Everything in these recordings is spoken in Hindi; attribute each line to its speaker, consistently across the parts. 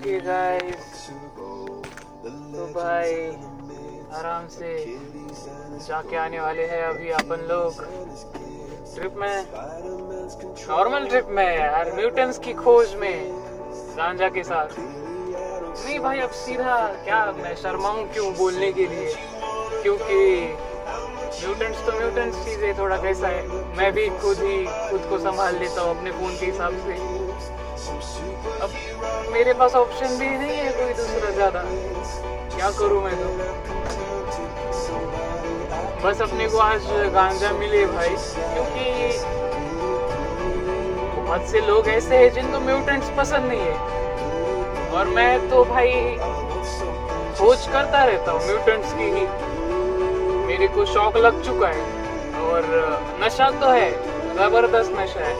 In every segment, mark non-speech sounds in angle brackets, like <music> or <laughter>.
Speaker 1: ओके गाइस तो भाई, आराम से जाके आने वाले हैं अभी अपन लोग। ट्रिप में? नॉर्मल ट्रिप में, यार म्यूटेंट्स की खोज में गांजा के साथ। नहीं भाई, अब सीधा क्या मैं शर्माऊं क्यों बोलने के लिए? क्योंकि म्यूटेंट्स तो म्यूटेंट्स चीज़ है थोड़ा कैसा है। मैं भी खुद ही खुद को संभाल लेता हूँ अपने फ़ोन के हिसाब से। अब मेरे पास ऑप्शन भी नहीं है कोई दूसरा ज़्यादा। क्या करूँ मैं तो? बस अपने को आज गांजा मिले भाई, क्योंकि बहुत से लोग ऐसे हैं जिनको म्यूटेंट्स पसंद नहीं है। और मैं तो भाई खोज करता रहता हूँ म्यूटेंट्स की ही। मेरे को शौक लग चुका है, और नशा तो है, ज़बरदस्त नशा है।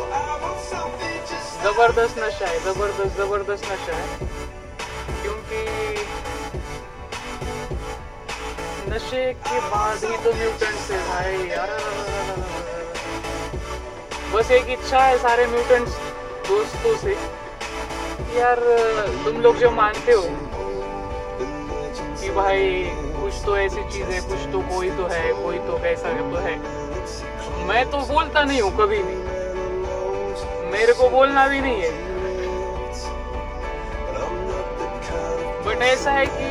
Speaker 1: ज़बरदस्त नशा है ज़बरदस्त ज़बरदस्त नशा है क्योंकि नशे के बाद ही तो म्यूटेंट्स है भाई, यार। बस एक इच्छा है सारे म्यूटेंट्स दोस्तों से यार, तुम लोग जो मानते हो कि भाई, कुछ तो ऐसी चीज़ है, कुछ तो कोई तो है, कोई तो कैसा तो है। मैं तो बोलता नहीं हूँ कभी भी। मेरे को बोलना भी नहीं है। बट ऐसा है कि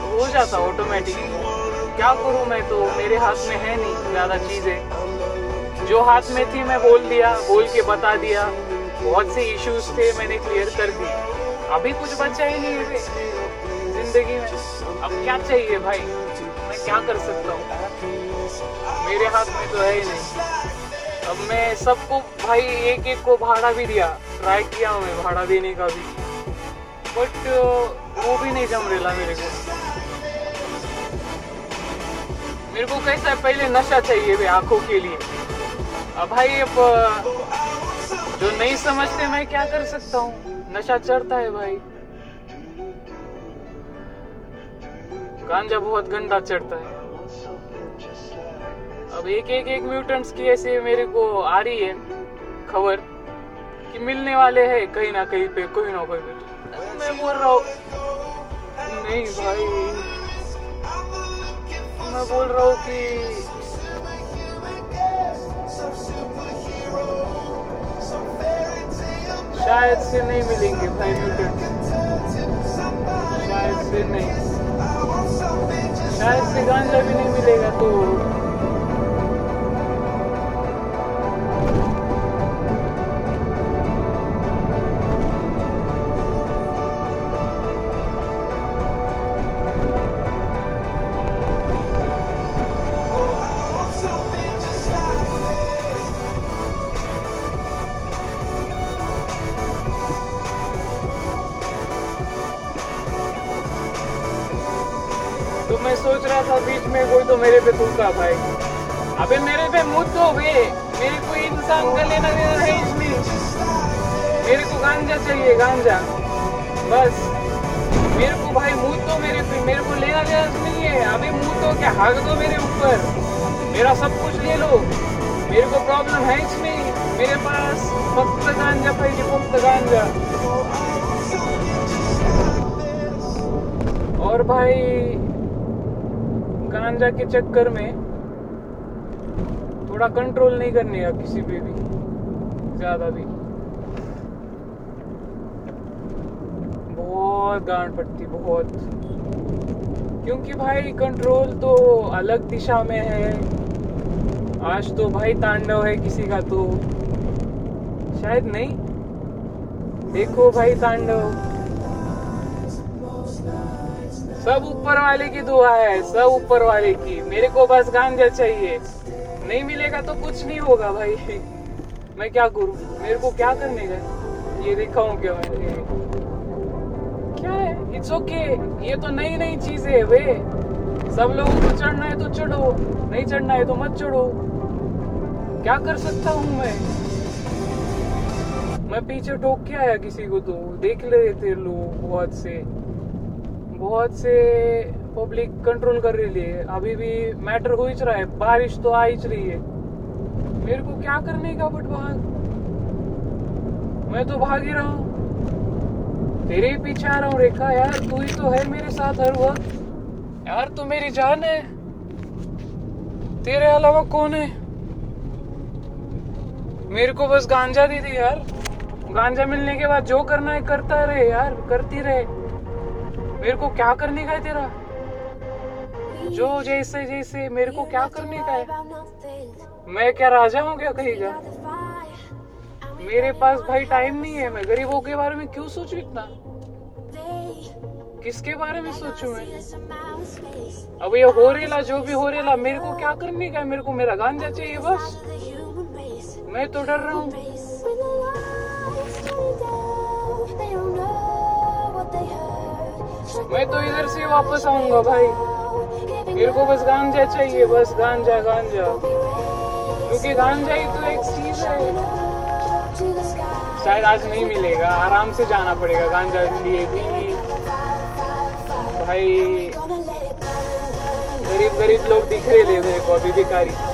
Speaker 1: हो जाता ऑटोमेटिक क्या करूँ मैं तो मेरे हाथ में है नहीं ज़्यादा चीज़ें। जो हाथ में थी मैं बोल दिया, बोल के बता दिया। बहुत से इश्यूज़ थे मैंने क्लियर कर दी। अभी कुछ बचा ही नहीं है। ज़िंदगी में। अब क्या चाहिए भाई? मैं क्या कर सकता हूँ? मेरे हाथ में तो है ही नहीं। अब मैं सबको भाई एक एक को भाड़ा भी दिया ट्राई किया मैं भाड़ा देने का भी। बट वो भी नहीं जम रहा मेरे को। मेरे को कैसा है, पहले नशा चाहिए भाई आँखों के लिए। अब भाई, अब जो नहीं समझते मैं क्या कर सकता हूँ? नशा चढ़ता है भाई। गांजा बहुत गंदा चढ़ता है। अब एक एक एक म्यूटेंट्स की ऐसे मेरे को आ रही है खबर कि मिलने वाले हैं कहीं ना कहीं पे, कोई ना कोई मैं बोल रहा हूँ। नहीं भाई। मैं बोल रहा हूँ कि शायद से नहीं मिलेंगे भाई म्यूटेंट शायद से नहीं। शायद से गांजा भी नहीं मिलेगा तो सोच रहा था बीच में, कोई तो मेरे पे थूका भाई अबे मेरे पे मुझ तो वे मेरे को इंसान का लेना देना है इसलिए मेरे को गांजा चाहिए, गांजा। बस। मेरे को भाई मुँह तो मेरे पे, मेरे को लेना देना तो नहीं है। अबे मुँह तो क्या हक दो मेरे ऊपर। मेरा सब कुछ ले लो। मेरे को प्रॉब्लम है इसमें। मेरे पास फक्त गांजा पाहिजे फक्त गांजा। और भाई गांजा के चक्कर में। थोड़ा कंट्रोल नहीं करने का किसी पे भी, ज़्यादा भी। बहुत गांड पड़ती, बहुत। क्योंकि भाई कंट्रोल तो अलग दिशा में है। आज तो भाई तांडव है किसी का तो। शायद नहीं। देखो भाई तांडव। सब ऊपर वाले की दुआ है, सब ऊपर वाले की। मेरे को बस गांजा चाहिए। नहीं मिलेगा तो कुछ नहीं होगा भाई। <laughs> मैं क्या करूँ? मेरे को क्या करने का ये दिखाऊँ क्या मैंने क्या है? It's okay okay. ये तो नई नई चीज़ें है वे। सब लोगों को चढ़ना है तो चढ़ो। नहीं चढ़ना है तो मत चढ़ो। क्या कर सकता हूँ मैं? मैं पीछे ठोक के आया किसी को तो। देख ले थे लोग बहुत से। बहुत से पब्लिक कंट्रोल कर रही है। अभी भी मैटर हो ही रहा है। बारिश तो आ ही रही है। मेरे को क्या करने का बट भाग मैं तो भाग ही रहा। हूँ तेरे पीछे आ रहा हूँ, रेखा। यार, तू ही तो है मेरे साथ हर वक्त। यार, तू मेरी जान है। तेरे अलावा कौन है? मेरे को बस गांजा दे दी यार। गांजा मिलने के बाद जो करना है, करता रहे यार। करती रहे। मेरे को क्या करने का है तेरा? जो जैसे जैसे मेरे को क्या करने का है। मैं क्या राजा हूँ क्या कहेगा मेरे पास भाई टाइम नहीं है, मैं गरीबों के बारे में क्यों सोचू इतना? किसके बारे में सोचू मैं? अब ये हो रेला जो भी हो रेला मेरे को क्या करने का है? मेरे को मेरा गांजा चाहिए बस। मैं तो डर रहा हूँ। मैं तो इधर से वापस आऊँगा भाई। मेरे को बस गांजा चाहिए, बस गांजा गांजा। क्योंकि गांजा ही तो एक चीज़ है। शायद आज नहीं मिलेगा, आराम से जाना पड़ेगा गांजा लिए भी। भाई गरीब गरीब लोग दिख रहे ले मेरे को, अभी भिखारी।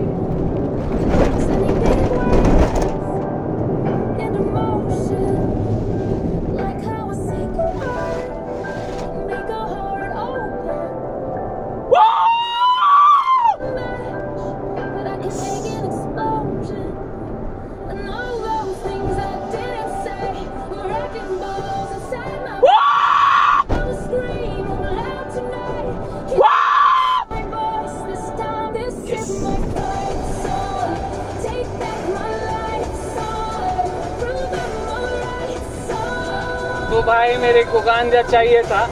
Speaker 1: भाई मेरे को गांजा चाहिए था।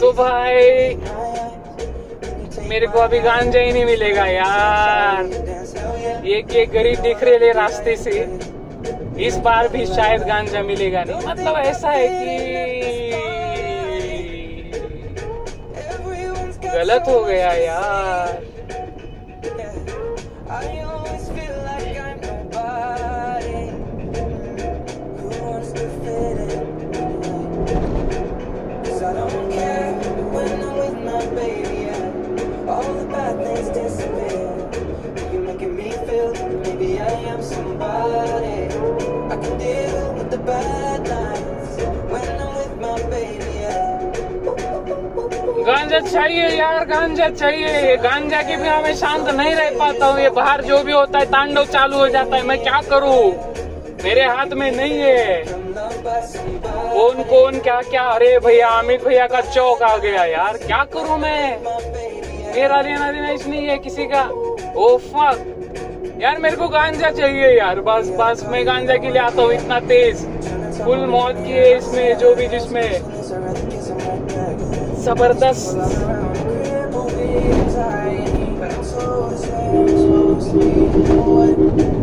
Speaker 1: तो भाई मेरे को अभी गांजा ही नहीं मिलेगा यार। एक एक गरीब दिख रहे रास्ते से। इस बार भी शायद गांजा मिलेगा नहीं। मतलब ऐसा है कि
Speaker 2: making me feel that maybe I am somebody. I can deal with the bad
Speaker 1: चाहिए यार, गांजा चाहिए। गांजा के बिना मैं शांत नहीं रह पाता हूँ। ये बाहर जो भी होता है, तांडव चालू हो जाता है। मैं क्या करूँ? मेरे हाथ में नहीं है. कौन कौन क्या क्या अरे भैया, अमित भैया का चौक आ गया यार। क्या करूँ मैं. मेरा लेना देना इस नहीं है किसी का। ओ फक यार, मेरे को गांजा चाहिए यार। बस बस, मैं गांजा के लिए आता हूँ इतना तेज। फुल मौत की है इसमें जो भी जिसमें ज़बरदस्त
Speaker 2: Thank you.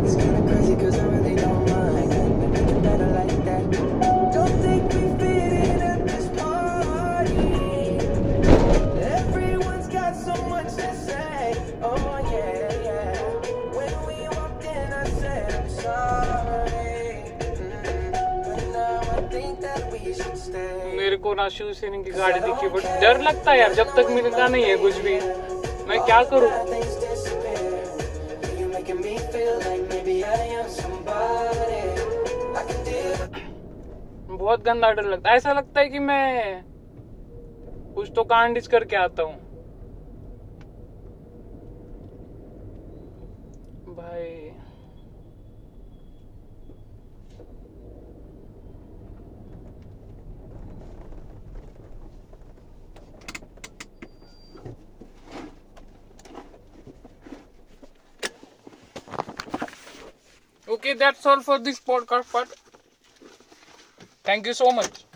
Speaker 1: को ना शिवसेना की गाड़ी दिखी बट डर लगता है यार, जब तक मिलता नहीं है कुछ भी। मैं क्या करूँ. बहुत गंदा डर लगता है। ऐसा लगता है कि मैं कुछ तो कांड करके आता हूँ। Okay, that's all for this podcast part. Thank you so much.